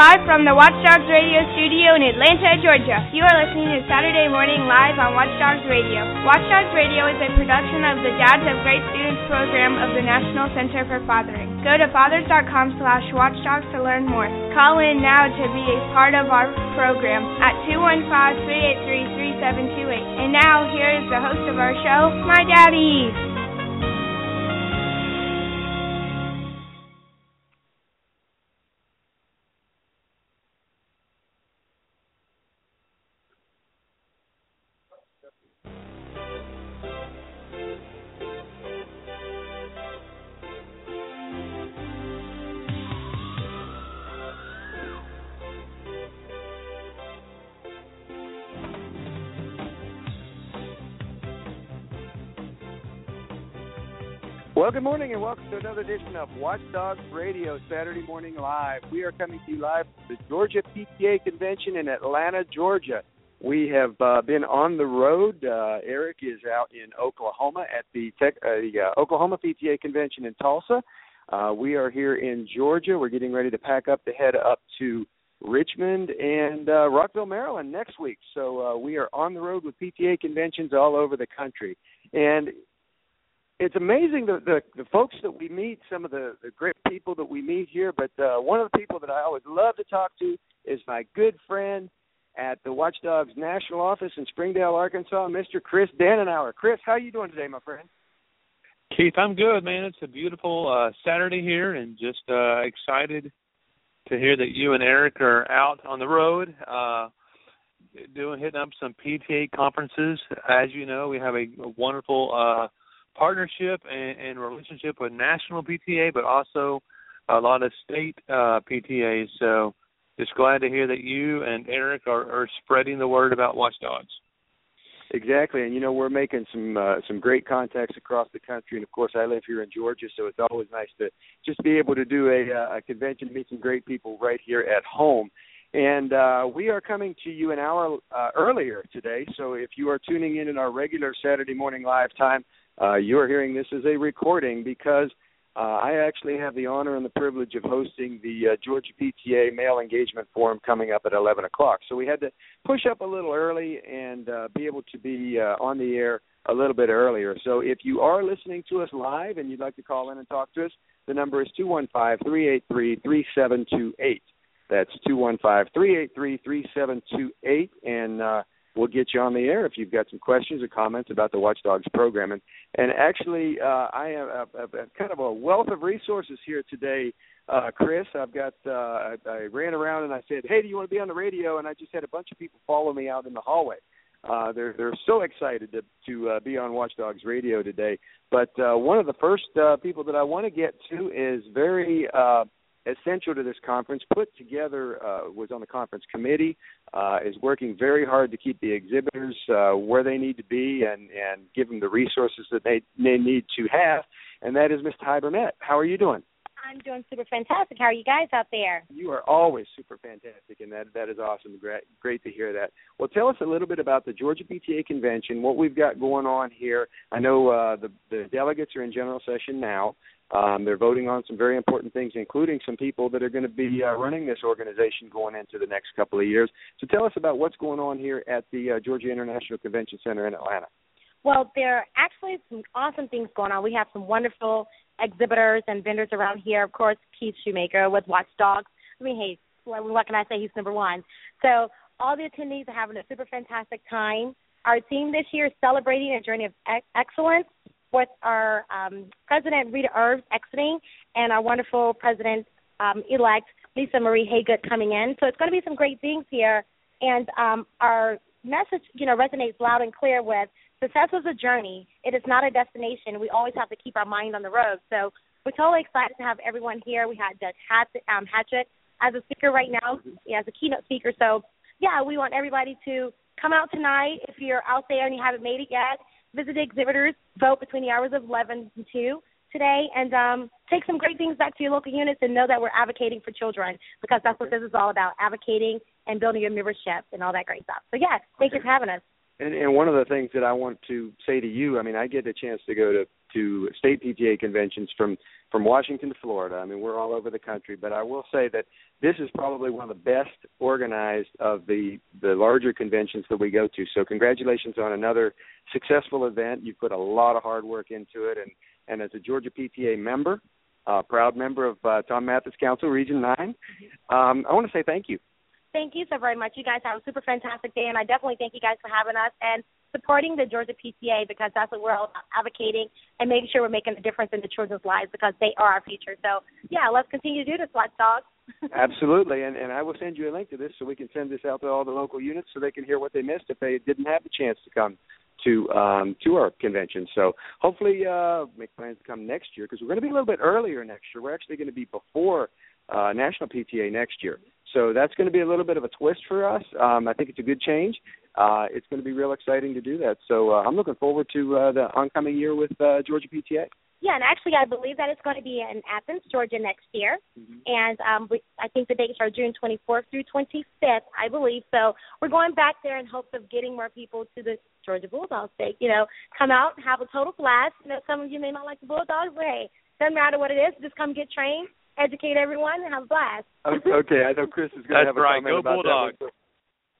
Live from the Watchdogs Radio studio in Atlanta, Georgia. You are listening to Saturday Morning Live on Watchdogs Radio. Watchdogs Radio is a production of the Dads of Great Students program of the National Center for Fathering. Go to fathers.com slash watchdogs to learn more. Call in now to be a part of our program at 215-383-3728. And now, here is the host of our show, my daddy. Well, good morning and welcome to another edition of Watchdogs Radio Saturday Morning Live. We are coming to you live from the Georgia PTA Convention in Atlanta, Georgia. We have uh, been on the road. Uh, Eric is out in Oklahoma at the, tech, uh, the uh, Oklahoma PTA Convention in Tulsa. Uh, we are here in Georgia. We're getting ready to pack up to head up to Richmond and uh, Rockville, Maryland next week. So we are on the road with PTA conventions all over the country. And it's amazing the, the the folks that we meet, some of the, the great people that we meet here. But uh, one of the people that I always love to talk to is my good friend at the Watchdogs National Office in Springdale, Arkansas, Mr. Chris Dannenauer. Chris, how you doing today, my friend? Keith, I'm good, man. It's a beautiful uh, Saturday here, and just uh, excited to hear that you and Eric are out on the road, uh, doing hitting up some PTA conferences. As you know, we have a, a wonderful. Uh, partnership and, and relationship with national PTA, but also a lot of state uh, PTAs. So just glad to hear that you and Eric are, are spreading the word about watchdogs. Exactly, and you know we're making some uh, some great contacts across the country, and of course I live here in Georgia, so it's always nice to just be able to do a, uh, a convention, meet some great people right here at home. And uh, we are coming to you an hour uh, earlier today, so if you are tuning in in our regular Saturday morning live time, uh, you are hearing this as a recording because uh, I actually have the honor and the privilege of hosting the uh, Georgia PTA Male Engagement Forum coming up at 11 o'clock. So we had to push up a little early and uh, be able to be uh, on the air a little bit earlier. So if you are listening to us live and you'd like to call in and talk to us, the number is 215 383 3728. That's 215 383 3728. And uh, we'll get you on the air if you've got some questions or comments about the Watchdogs program. And, and actually, uh, I have a, a, kind of a wealth of resources here today, uh, Chris. I've got uh, I, I ran around and I said, "Hey, do you want to be on the radio?" And I just had a bunch of people follow me out in the hallway. Uh, they're they're so excited to to uh, be on Watchdogs Radio today. But uh, one of the first uh, people that I want to get to is very uh, essential to this conference, put together, uh, was on the conference committee, uh, is working very hard to keep the exhibitors uh, where they need to be and, and give them the resources that they, they need to have, and that is Ms. Ty Burnett. How are you doing? I'm doing super fantastic. How are you guys out there? You are always super fantastic, and that that is awesome. Great, great to hear that. Well, tell us a little bit about the Georgia PTA convention, what we've got going on here. I know uh, the the delegates are in general session now. Um, they're voting on some very important things, including some people that are going to be uh, running this organization going into the next couple of years. So tell us about what's going on here at the uh, Georgia International Convention Center in Atlanta. Well, there are actually some awesome things going on. We have some wonderful exhibitors and vendors around here. Of course, Keith Schumacher with Watchdogs. I mean, hey, what can I say? He's number one. So all the attendees are having a super fantastic time. Our team this year is celebrating a journey of ex- excellence with our um, President Rita Irvs exiting and our wonderful President um, elect Lisa Marie Haygood coming in. So it's going to be some great things here. And um, our message, you know, resonates loud and clear with success is a journey. It is not a destination. We always have to keep our mind on the road. So we're totally excited to have everyone here. We had Judge Hatchett, um, Hatchett as a speaker right now, as a keynote speaker. So yeah, we want everybody to come out tonight. If you're out there and you haven't made it yet, visit the exhibitors, vote between the hours of 11 and 2 today, and um, take some great things back to your local units and know that we're advocating for children because that's what this is all about advocating and building your membership and all that great stuff. So, yeah, thank you for having us. And, and one of the things that I want to say to you, I mean, I get a chance to go to to state PTA conventions from from Washington to Florida. I mean, we're all over the country, but I will say that this is probably one of the best organized of the the larger conventions that we go to. So, congratulations on another successful event. You put a lot of hard work into it, and and as a Georgia PTA member, uh, proud member of uh, Tom Mathis Council Region Nine, um, I want to say thank you Thank you so very much. You guys have a super fantastic day, and I definitely thank you guys for having us and supporting the Georgia PTA because that's what we're all about, advocating and making sure we're making a difference in the children's lives because they are our future. So, yeah, let's continue to do this, Watchdogs. Absolutely, and and I will send you a link to this so we can send this out to all the local units so they can hear what they missed if they didn't have the chance to come to um to our convention. So hopefully uh make plans to come next year because we're going to be a little bit earlier next year. We're actually going to be before uh National PTA next year. So that's going to be a little bit of a twist for us. Um, I think it's a good change. Uh, it's going to be real exciting to do that. So uh, I'm looking forward to uh, the oncoming year with uh, Georgia PTA. Yeah, and actually, I believe that it's going to be in Athens, Georgia next year, mm-hmm. and um, we, I think the dates are June 24th through 25th, I believe. So we're going back there in hopes of getting more people to the Georgia Bulldogs State. You know, come out and have a total blast. You know, some of you may not like the Bulldogs, but hey, doesn't matter what it is. Just come get trained educate everyone and have a blast. okay, I know Chris is going to have a right. comment Go about Bulldog. that.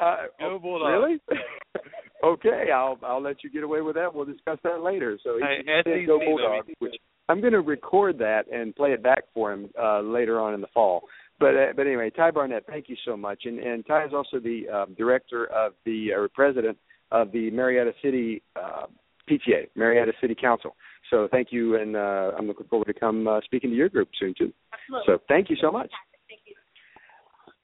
Uh, Go oh, Bulldog. Really? okay, I'll I'll let you get away with that. We'll discuss that later. So he, hey, he said Go Bulldog, which I'm going to record that and play it back for him uh, later on in the fall. But uh, but anyway, Ty Barnett, thank you so much. And and Ty is also the uh, director of the or president of the Marietta City uh, PTA, Marietta City Council. So thank you, and uh, I'm looking forward to come uh, speaking to your group soon too. Absolutely. So thank you so much.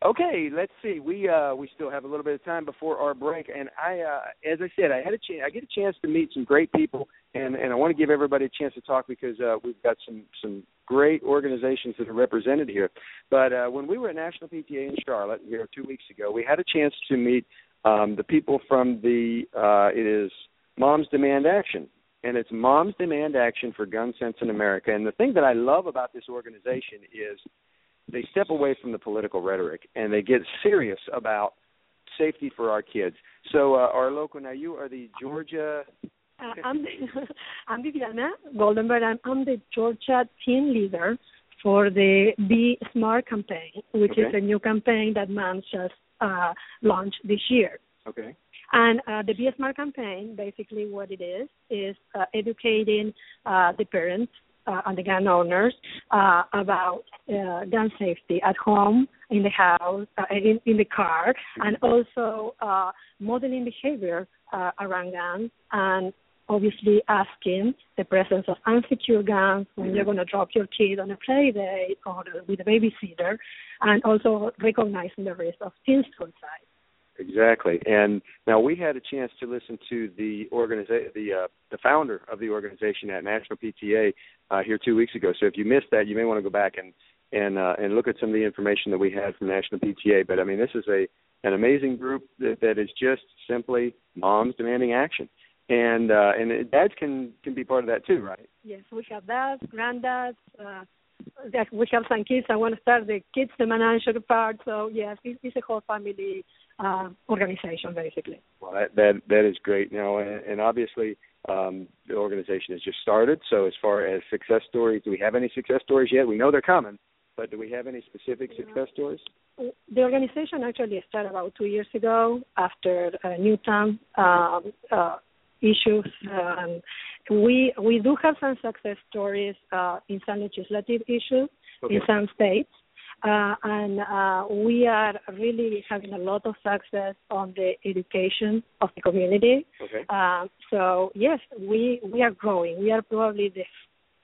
Okay, let's see. We uh we still have a little bit of time before our break, and I, uh as I said, I had a chance. I get a chance to meet some great people, and and I want to give everybody a chance to talk because uh we've got some some great organizations that are represented here. But uh when we were at National PTA in Charlotte here two weeks ago, we had a chance to meet um the people from the uh it is Moms Demand Action, and it's Moms Demand Action for Gun Sense in America. And the thing that I love about this organization is they step away from the political rhetoric and they get serious about safety for our kids. So uh, our local now you are the Georgia uh, I'm I'm Viviana Goldenberg. I'm, I'm the Georgia team leader for the Be Smart campaign, which Okay. is a new campaign that Moms just uh, launched this year. Okay. And uh, the Be Smart campaign, basically what it is, is uh, educating uh, the parents uh, and the gun owners uh, about uh, gun safety at home, in the house, uh, in, in the car, and also uh, modeling behavior uh, around guns and obviously asking the presence of unsecure guns when you're going to drop your kid on a play date or with a babysitter, and also recognizing the risk of teen suicide. Exactly. And now we had a chance to listen to the organiza- the uh, the founder of the organization at National PTA uh, here two weeks ago. So if you missed that, you may want to go back and and uh, and look at some of the information that we had from National PTA. But I mean, this is a an amazing group that, that is just simply moms demanding action, and uh, and dads can can be part of that too, right? Yes, we have dads, granddads. Uh, we have some kids. I want to start the kids, the manager part. So yes, it's a whole family uh, organization basically. Well, that that that is great. Now, and, and obviously, um, the organization has just started. So, as far as success stories, do we have any success stories yet? We know they're coming, but do we have any specific success stories? The organization actually started about two years ago after uh, Newtown um, uh, issues. Um, we we do have some success stories uh, in some legislative issues okay. in some states. Uh, and uh, we are really having a lot of success on the education of the community. Okay. Uh, so yes, we we are growing. We are probably the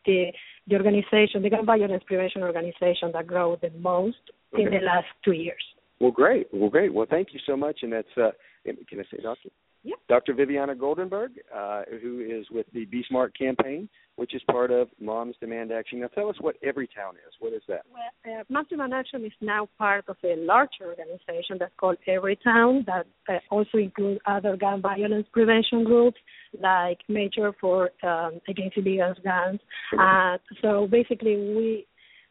the the organization, the gun violence prevention organization that grew the most okay. in the last two years. Well, great. Well, great. Well, thank you so much. And that's uh, can I say, Doctor? Yep. Dr. Viviana Goldenberg, uh, who is with the Be Smart campaign, which is part of Moms Demand Action. Now, tell us what Everytown is. What is that? Well, uh, Moms Demand Action is now part of a larger organization that's called Everytown that uh, also includes other gun violence prevention groups like Major for um, Against Illegal Guns. Uh, so basically, we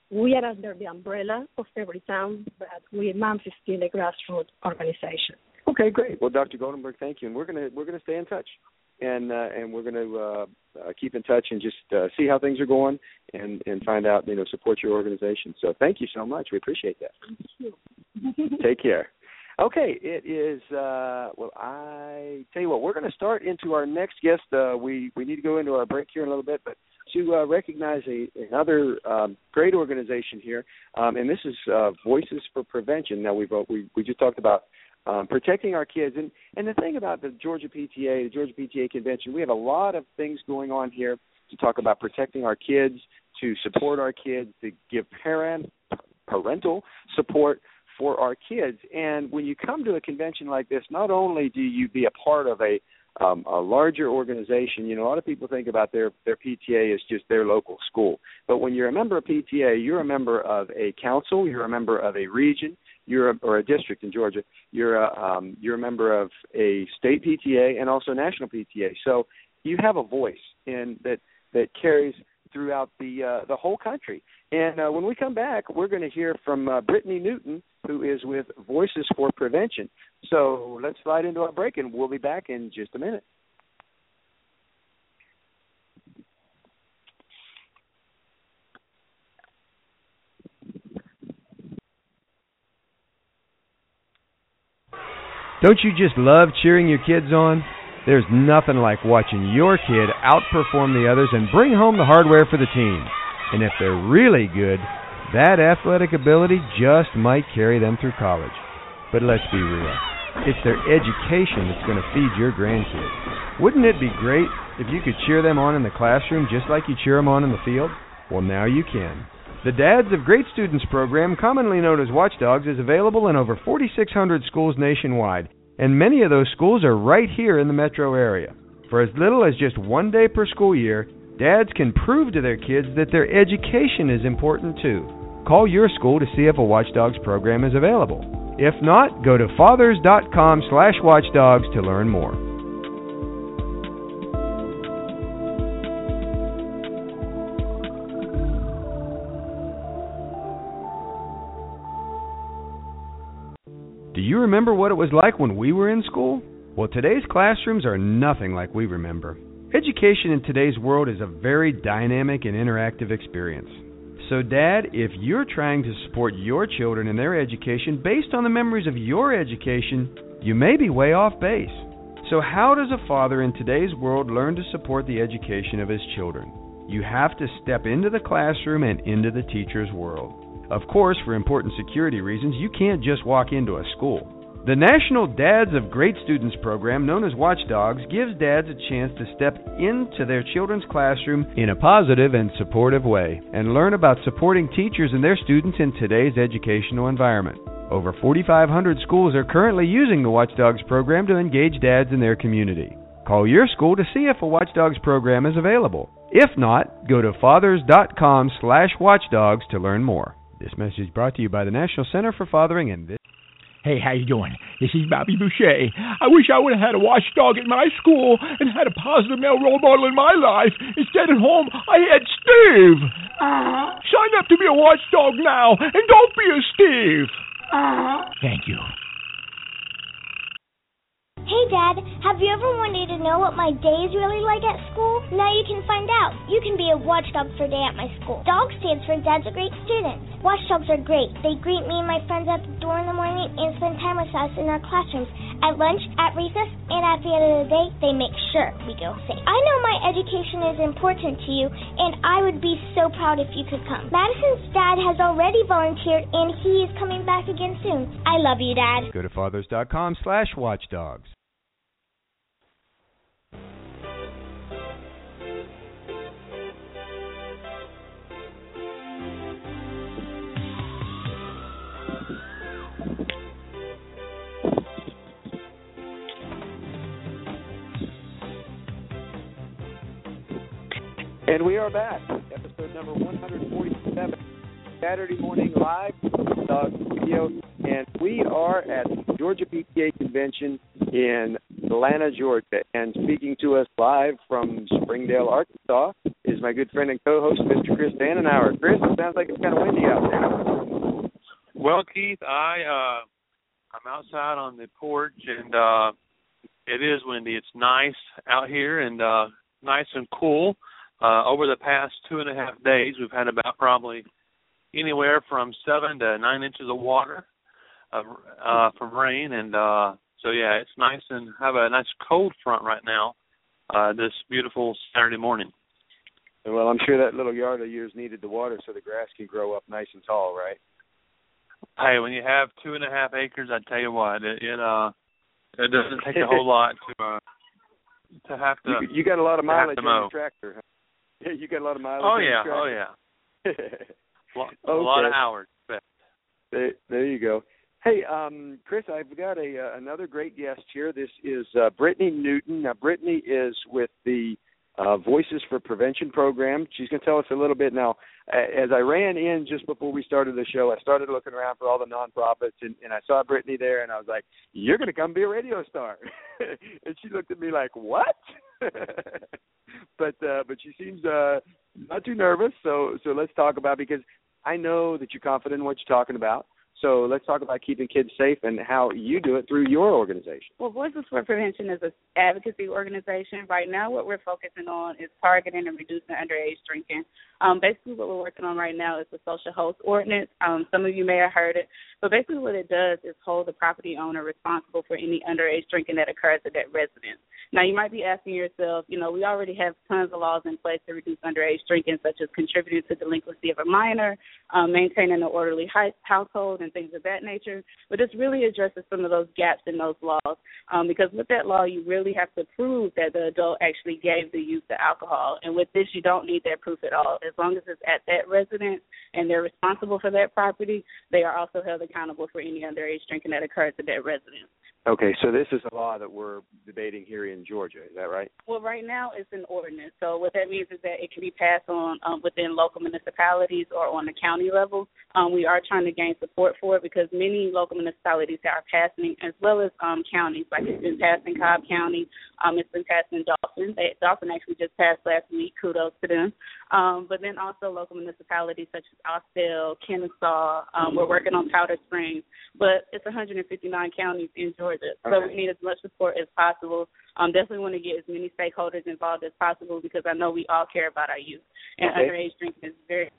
we are under the umbrella of Everytown, but we Moms is still a grassroots organization. Okay, great. Well, Dr. Goldenberg, thank you, and we're gonna we're gonna stay in touch, and uh, and we're gonna uh, uh, keep in touch and just uh, see how things are going, and and find out you know support your organization. So thank you so much. We appreciate that. Thank you. Take care. Okay, it is. Uh, well, I tell you what, we're going to start into our next guest. Uh, we we need to go into our break here in a little bit, but to uh, recognize a, another um, great organization here, um, and this is uh, Voices for Prevention. Now we've we we just talked about um, protecting our kids. And and the thing about the Georgia PTA, the Georgia PTA convention, we have a lot of things going on here to talk about protecting our kids, to support our kids, to give parent parental support for our kids. And when you come to a convention like this, not only do you be a part of a um, a larger organization, you know, a lot of people think about their their PTA as just their local school. But when you're a member of PTA, you're a member of a council, you're a member of a region, you're a, or a district in Georgia, you're a um, you're a member of a state PTA and also national PTA. So you have a voice in that that carries throughout the uh, the whole country. And uh, when we come back, we're going to hear from uh, Brittany Newton, who is with Voices for Prevention. So let's slide into our break, and we'll be back in just a minute. Don't you just love cheering your kids on? There's nothing like watching your kid outperform the others and bring home the hardware for the team. And if they're really good, that athletic ability just might carry them through college. But let's be real. It's their education that's going to feed your grandkids. Wouldn't it be great if you could cheer them on in the classroom just like you cheer them on in the field? Well, now you can. The Dads of Great Students program, commonly known as Watchdogs, is available in over 4,600 schools nationwide, and many of those schools are right here in the metro area. For as little as just one day per school year, dads can prove to their kids that their education is important too. Call your school to see if a Watchdogs program is available. If not, go to fathers.com/watchdogs to learn more. You remember what it was like when we were in school? Well, today's classrooms are nothing like we remember. Education in today's world is a very dynamic and interactive experience. So, Dad, if you're trying to support your children in their education based on the memories of your education, you may be way off base. So, how does a father in today's world learn to support the education of his children? You have to step into the classroom and into the teacher's world. Of course, for important security reasons, you can't just walk into a school. The National Dads of Great Students program, known as Watchdogs, gives dads a chance to step into their children's classroom in a positive and supportive way and learn about supporting teachers and their students in today's educational environment. Over 4,500 schools are currently using the Watchdogs program to engage dads in their community. Call your school to see if a Watchdogs program is available. If not, go to fathers.com/watchdogs to learn more. This message brought to you by the National Center for Fathering and this. Hey, how you doing? This is Bobby Boucher. I wish I would have had a watchdog at my school and had a positive male role model in my life. Instead, at home, I had Steve. Uh, Sign up to be a watchdog now, and don't be a Steve. Uh, Thank you. Hey Dad, have you ever wanted to know what my day is really like at school? Now you can find out. You can be a watchdog for day at my school. DOG stands for Dad's a Great Student. Watchdogs are great. They greet me and my friends at the door in the morning and spend time with us in our classrooms At lunch, at recess, and at the end of the day, they make sure we go safe. I know my education is important to you, and I would be so proud if you could come. Madison's dad has already volunteered, and he is coming back again soon. I love you, Dad. Go to fathers.com slash watchdogs. And we are back, episode number 147, Saturday morning live, Dog Studio, and we are at the Georgia PTA Convention in Atlanta, Georgia. And speaking to us live from Springdale, Arkansas, is my good friend and co-host, Mr. Chris Dannenauer. Chris, it sounds like it's kind of windy out there. Well, Keith, I uh I'm outside on the porch and uh it is windy. It's nice out here and uh nice and cool. Uh, over the past two and a half days, we've had about probably anywhere from seven to nine inches of water uh, uh, from rain, and uh, so yeah, it's nice and have a nice cold front right now. Uh, this beautiful Saturday morning. Well, I'm sure that little yard of yours needed the water so the grass can grow up nice and tall, right? Hey, when you have two and a half acres, I tell you what, it, it uh, it doesn't take a whole lot to uh to have to. You, you got a lot of mileage on your tractor. Huh? Yeah, you got a lot of mileage. Oh yeah, oh yeah. A lot of hours. There, there you go. Hey, um, Chris, I've got a uh, another great guest here. This is uh, Brittany Newton. Now, Brittany is with the uh, Voices for Prevention program. She's going to tell us a little bit now. As I ran in just before we started the show, I started looking around for all the nonprofits, and, and I saw Brittany there, and I was like, "You're going to come be a radio star." and she looked at me like, "What?" but uh, but she seems uh, not too nervous. So so let's talk about because I know that you're confident in what you're talking about. So let's talk about keeping kids safe and how you do it through your organization. Well, Voices for Prevention is an advocacy organization. Right now, what we're focusing on is targeting and reducing underage drinking. Um, basically, what we're working on right now is the social host ordinance. Um, some of you may have heard it, but basically, what it does is hold the property owner responsible for any underage drinking that occurs at that residence. Now, you might be asking yourself, you know, we already have tons of laws in place to reduce underage drinking, such as contributing to delinquency of a minor, um, maintaining an orderly household, and things of that nature. But this really addresses some of those gaps in those laws, um, because with that law, you really have to prove that the adult actually gave the youth the alcohol, and with this, you don't need that proof at all. As long as it's at that residence and they're responsible for that property, they are also held accountable for any underage drinking that occurs at that residence. Okay, so this is a law that we're debating here in Georgia. Is that right? Well, right now it's an ordinance. So what that means is that it can be passed on um, within local municipalities or on the county level. Um, we are trying to gain support for it because many local municipalities are passing, as well as um, counties. Like it's been passed in Cobb County. Um, it's been passed in Dawson. They, Dawson actually just passed last week. Kudos to them. Um, but then also local municipalities such as Austell, Kennesaw. Um, we're working on Powder Springs. But it's 159 counties in Georgia, so Okay. we need as much support as possible. Um, definitely want to get as many stakeholders involved as possible because I know we all care about our youth, and Okay. underage drinking is very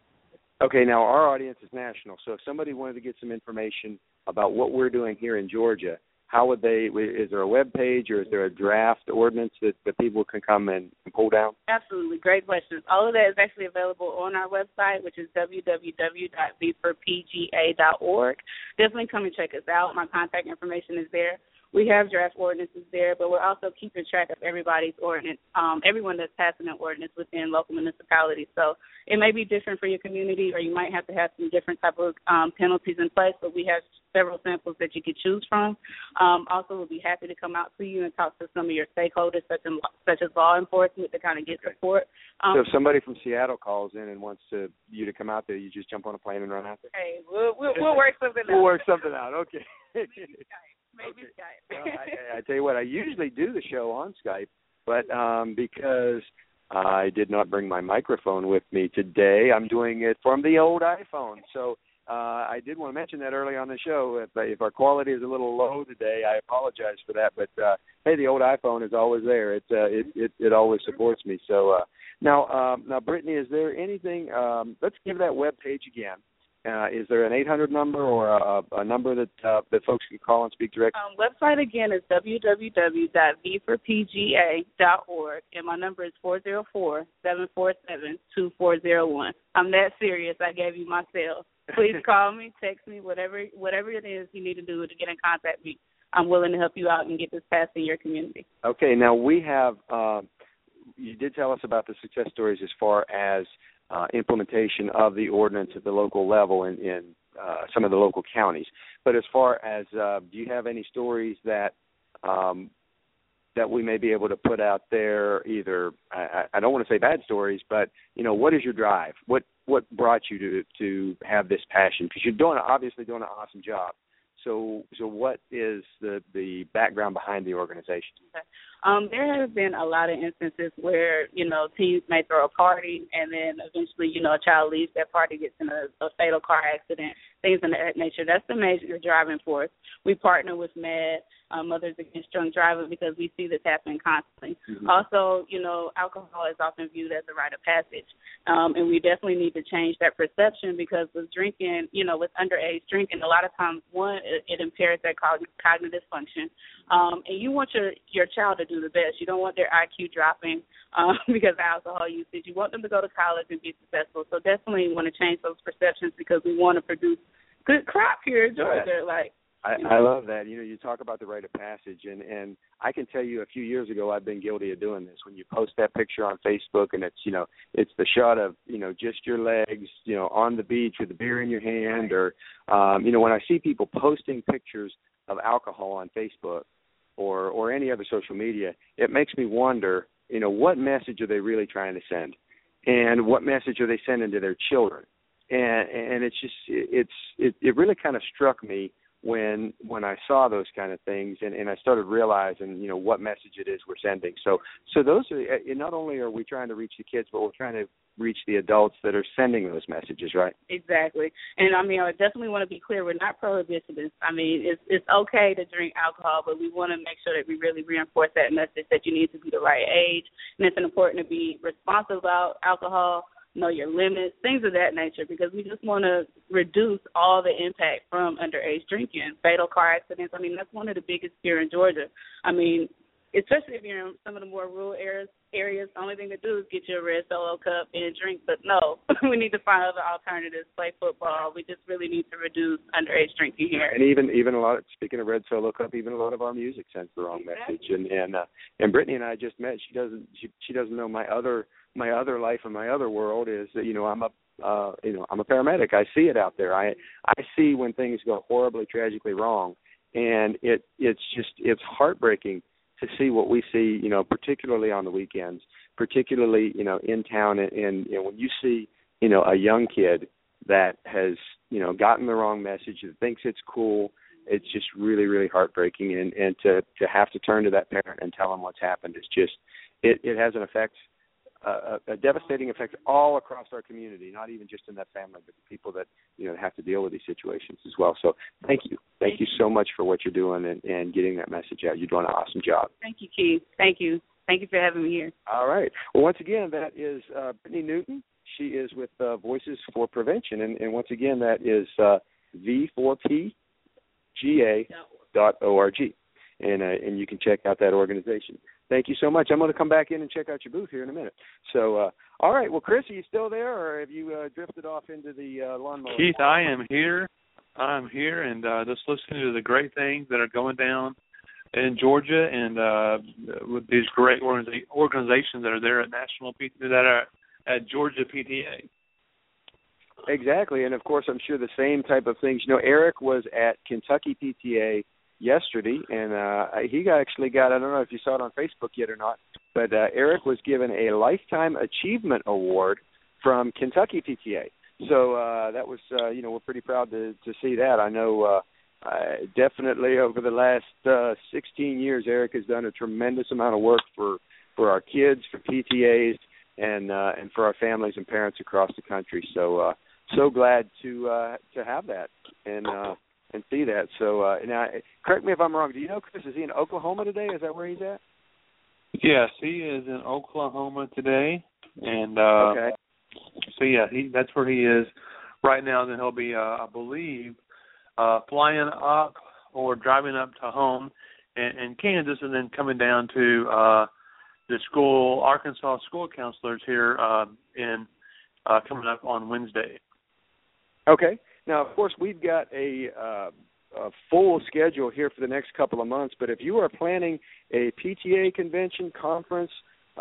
Okay, now our audience is national. So if somebody wanted to get some information about what we're doing here in Georgia, how would they? Is there a web page or is there a draft ordinance that, that people can come and, pull down? Absolutely. Great questions. All of that is actually available on our website, which is www.v4pga.org. Definitely come and check us out. My contact information is there. We have draft ordinances there, but we're also keeping track of everybody's ordinance, um, everyone that's passing an ordinance within local municipalities. So it may be different for your community, or you might have to have some different type of um, penalties in place. But we have several samples that you could choose from. Um, also, we'll be happy to come out to you and talk to some of your stakeholders, such as such as law enforcement, to kind of get support. Um, so if somebody from Seattle calls in and wants to you to come out there, you just jump on a plane and run out there. hey, we'll, we'll, we'll work something out. We'll work something out. Okay. Maybe Skype. Well, I, I tell you what, I usually do the show on Skype, but um, because I did not bring my microphone with me today, I'm doing it from the old iPhone. So uh, I did want to mention that early on the show. If, if our quality is a little low today, I apologize for that. But uh, hey, the old iPhone is always there. It uh, it, it it always supports me. So uh, now, um, now, Brittany, is there anything? Um, let's give that web page again. Uh, is there an 800 number or a, a number that uh, that folks can call and speak directly? Um, website again is www.v4pga.org, and my number is four zero four seven four seven two four zero one. I'm that serious. I gave you my cell. Please call me, text me, whatever whatever it is you need to do to get in contact with me. I'm willing to help you out and get this passed in your community. Okay, now we have. Uh, you did tell us about the success stories as far as uh, implementation of the ordinance at the local level in, in uh, some of the local counties. But as far as uh, do you have any stories that um, that we may be able to put out there? Either I, I don't want to say bad stories, but you know, what is your drive? What what brought you to to have this passion? Because you're doing obviously doing an awesome job. So so what is the the background behind the organization? Okay. Um, there have been a lot of instances where you know teens may throw a party and then eventually you know a child leaves that party, gets in a, a fatal car accident, things of that nature. That's the major driving force. We partner with MADD, um, Mothers Against Drunk Driving, because we see this happening constantly. Mm-hmm. Also, you know, alcohol is often viewed as a rite of passage, um, and we definitely need to change that perception because with drinking, you know, with underage drinking, a lot of times one it, it impairs their cognitive function, um, and you want your your child to do the best. You don't want their IQ dropping um, because of alcohol usage. You want them to go to college and be successful. So definitely want to change those perceptions because we want to produce good crop here in Georgia. Like I, I love that. You know, you talk about the rite of passage, and and I can tell you, a few years ago, I've been guilty of doing this. When you post that picture on Facebook, and it's you know, it's the shot of you know just your legs, you know, on the beach with a beer in your hand, or um, you know, when I see people posting pictures of alcohol on Facebook, or or any other social media, it makes me wonder, you know, what message are they really trying to send, and what message are they sending to their children, and and it's just it's it, it really kind of struck me when when I saw those kind of things and, and I started realizing you know what message it is we're sending. So so those are eh, eh, not only are we trying to reach the kids, but we're trying to reach the adults that are sending those messages, right? Exactly. And I mean, I definitely want to be clear: we're not prohibitionists. I mean, it's it's okay to drink alcohol, but we want to make sure that we really reinforce that message that you need to be the right age, and it's important to be responsible about alcohol know your limits, things of that nature, because we just want to reduce all the impact from underage drinking, fatal car accidents. I mean, that's one of the biggest here in Georgia. I mean, especially if you're in some of the more rural areas, areas, the only thing to do is get you a red solo cup and drink. But no, we need to find other alternatives. Play football. We just really need to reduce underage drinking here. And even even a lot. Of, speaking of red solo cup, even a lot of our music sends the wrong exactly. message. And and uh, and Brittany and I just met. She doesn't she she doesn't know my other my other life and my other world is that you know I'm a uh you know I'm a paramedic. I see it out there. I I see when things go horribly tragically wrong and it it's just it's heartbreaking to see what we see, you know, particularly on the weekends, particularly, you know, in town and, and you know when you see, you know, a young kid that has, you know, gotten the wrong message that thinks it's cool it's just really really heartbreaking and and to to have to turn to that parent and tell them what's happened is just it it has an effect a, a devastating effect all across our community, not even just in that family, but the people that you know have to deal with these situations as well. So thank you, thank you so much for what you're doing and, and getting that message out. You're doing an awesome job. Thank you, Keith. Thank you. Thank you for having me here. All right. Well, once again, that is uh, Brittany Newton. She is with uh, Voices for Prevention, and, and once again, that is uh, V4PGA.org, and uh, and you can check out that organization. Thank you so much. I'm going to come back in and check out your booth here in a minute. So, uh, all right. Well, Chris, are you still there, or have you uh, drifted off into the uh, lawnmower? Keith, I am here. I'm here, and uh, just listening to the great things that are going down in Georgia, and uh, with these great organiza- organizations that are there at National P- that are at Georgia PTA. Exactly, and of course, I'm sure the same type of things. You know, Eric was at Kentucky PTA yesterday, and uh, he actually got I don't know if you saw it on Facebook yet or not, but uh, Eric was given a lifetime achievement award from Kentucky PTA. So uh, that was uh, you know we're pretty proud to to see that. I know. Uh, uh, definitely over the last uh, 16 years, Eric has done a tremendous amount of work for for our kids, for PTAs, and uh, and for our families and parents across the country. So uh, so glad to uh, to have that, and uh, and see that. So uh, now, correct me if I'm wrong. Do you know Chris? Is he in Oklahoma today? Is that where he's at? Yes, he is in Oklahoma today, and uh, okay. So yeah, he that's where he is. right now. Then he'll be, uh, I believe, uh, flying up or driving up to home in, in Kansas, and then coming down to uh, the school Arkansas school counselors here uh, in uh, coming up on Wednesday. Okay. Now, of course, we've got a, uh, a full schedule here for the next couple of months. But if you are planning a PTA convention, conference,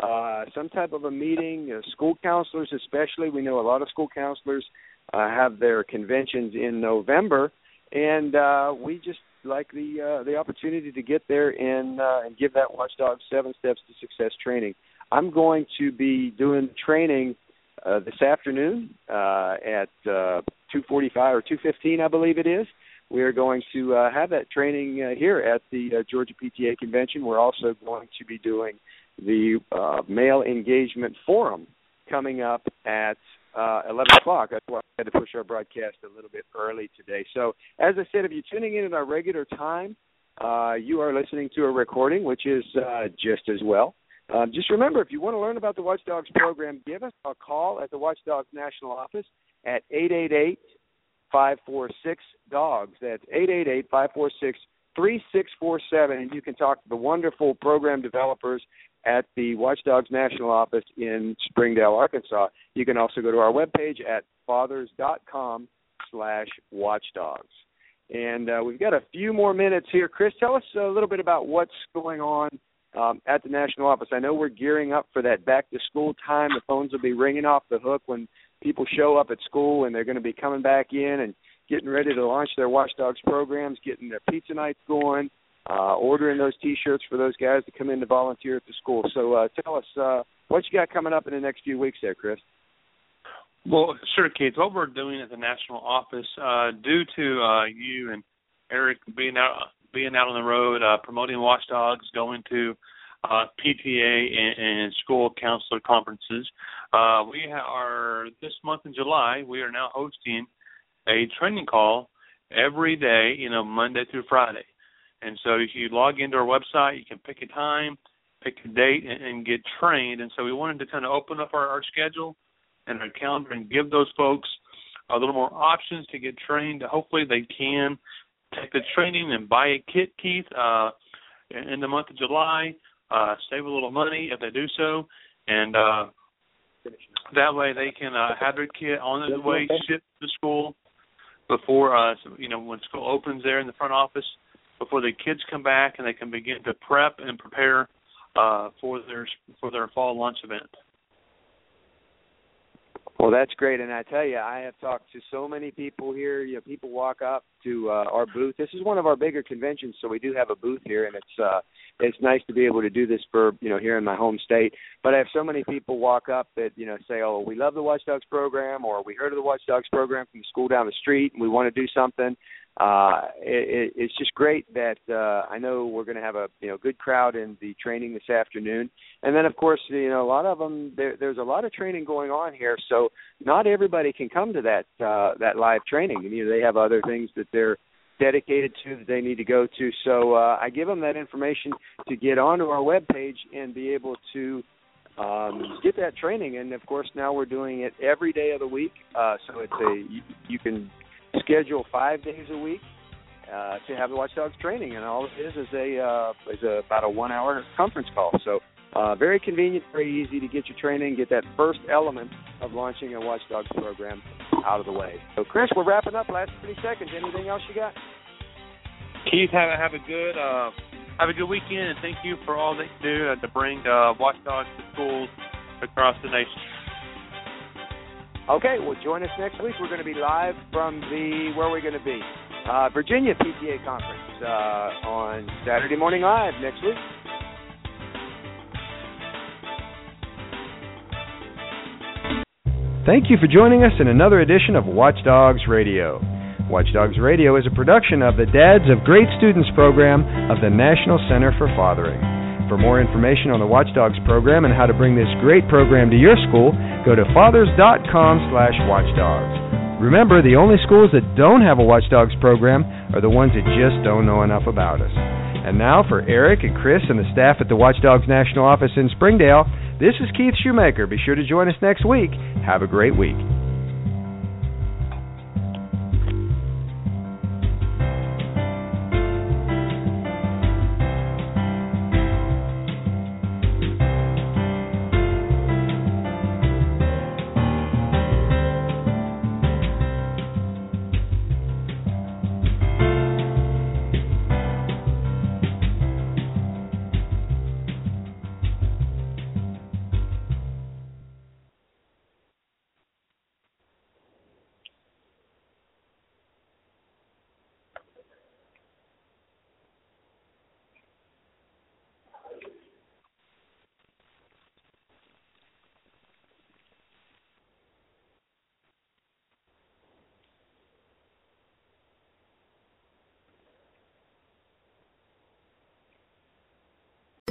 uh, some type of a meeting, uh, school counselors especially, we know a lot of school counselors uh, have their conventions in November, and uh, we just like the uh, the opportunity to get there and uh, and give that Watchdog Seven Steps to Success training. I'm going to be doing training uh, this afternoon uh, at uh, 2:45 or 2:15, I believe it is. We are going to uh, have that training uh, here at the uh, Georgia PTA convention. We're also going to be doing the uh, male engagement forum coming up at uh, 11 o'clock. That's why I had to push our broadcast a little bit early today. So, as I said, if you're tuning in at our regular time, uh, you are listening to a recording, which is uh, just as well. Um, just remember, if you want to learn about the Watchdogs program, give us a call at the Watchdogs National Office at 888 546 DOGS. That's 888 546 3647. And you can talk to the wonderful program developers at the Watchdogs National Office in Springdale, Arkansas. You can also go to our webpage at fathers.com slash watchdogs. And uh, we've got a few more minutes here. Chris, tell us a little bit about what's going on um, at the national office. I know we're gearing up for that back to school time. The phones will be ringing off the hook when people show up at school and they're going to be coming back in and getting ready to launch their Watchdogs programs, getting their pizza nights going, uh, ordering those T-shirts for those guys to come in to volunteer at the school. So uh, tell us uh, what you got coming up in the next few weeks there, Chris. Well, sure, Keith. What we're doing at the national office, uh, due to uh, you and Eric being out being out on the road, uh, promoting watchdogs, going to uh, PTA and, and school counselor conferences. Uh, we are this month in July. We are now hosting a training call every day, you know, Monday through Friday. And so if you log into our website, you can pick a time, pick a date, and, and get trained. And so we wanted to kind of open up our, our schedule and our calendar and give those folks a little more options to get trained. Hopefully, they can take the training and buy a kit, Keith, uh, in the month of July. Uh, save a little money if they do so, and uh, that way they can uh, have their kit on the way shipped to school before uh, you know when school opens there in the front office before the kids come back and they can begin to prep and prepare uh, for their for their fall lunch event. Well, that's great, and I tell you, I have talked to so many people here. You know, people walk up to uh, our booth. This is one of our bigger conventions, so we do have a booth here, and it's uh, it's nice to be able to do this for you know here in my home state. But I have so many people walk up that you know say, "Oh, we love the Watchdogs program," or "We heard of the Watchdogs program from the school down the street, and we want to do something." Uh, it, it's just great that uh, I know we're going to have a you know good crowd in the training this afternoon, and then of course you know a lot of them there, there's a lot of training going on here, so not everybody can come to that uh, that live training. You know they have other things that they're dedicated to that they need to go to. So uh, I give them that information to get onto our web page and be able to um, get that training. And of course, now we're doing it every day of the week. Uh, so it's a you, you can schedule five days a week uh, to have the Watchdogs training, and all it is is a uh, is a, about a one hour conference call. So uh, very convenient, very easy to get your training, get that first element of launching a Watchdogs program out of the way. So Chris, we're wrapping up. Last 30 seconds. Anything else you got? Keith, have a have a good uh, have a good weekend, and thank you for all that you do uh, to bring uh, Watchdogs to schools across the nation. Okay, well, join us next week. We're going to be live from the where are we going to be? Uh, Virginia PTA conference uh, on Saturday morning live next week. Thank you for joining us in another edition of Watchdogs Radio. Watchdogs Radio is a production of the Dads of Great Students program of the National Center for Fathering. For more information on the Watchdogs program and how to bring this great program to your school, go to fathers.com slash watchdogs. Remember, the only schools that don't have a Watchdogs program are the ones that just don't know enough about us. And now for Eric and Chris and the staff at the Watchdogs National Office in Springdale, this is Keith Schumacher. Be sure to join us next week. Have a great week.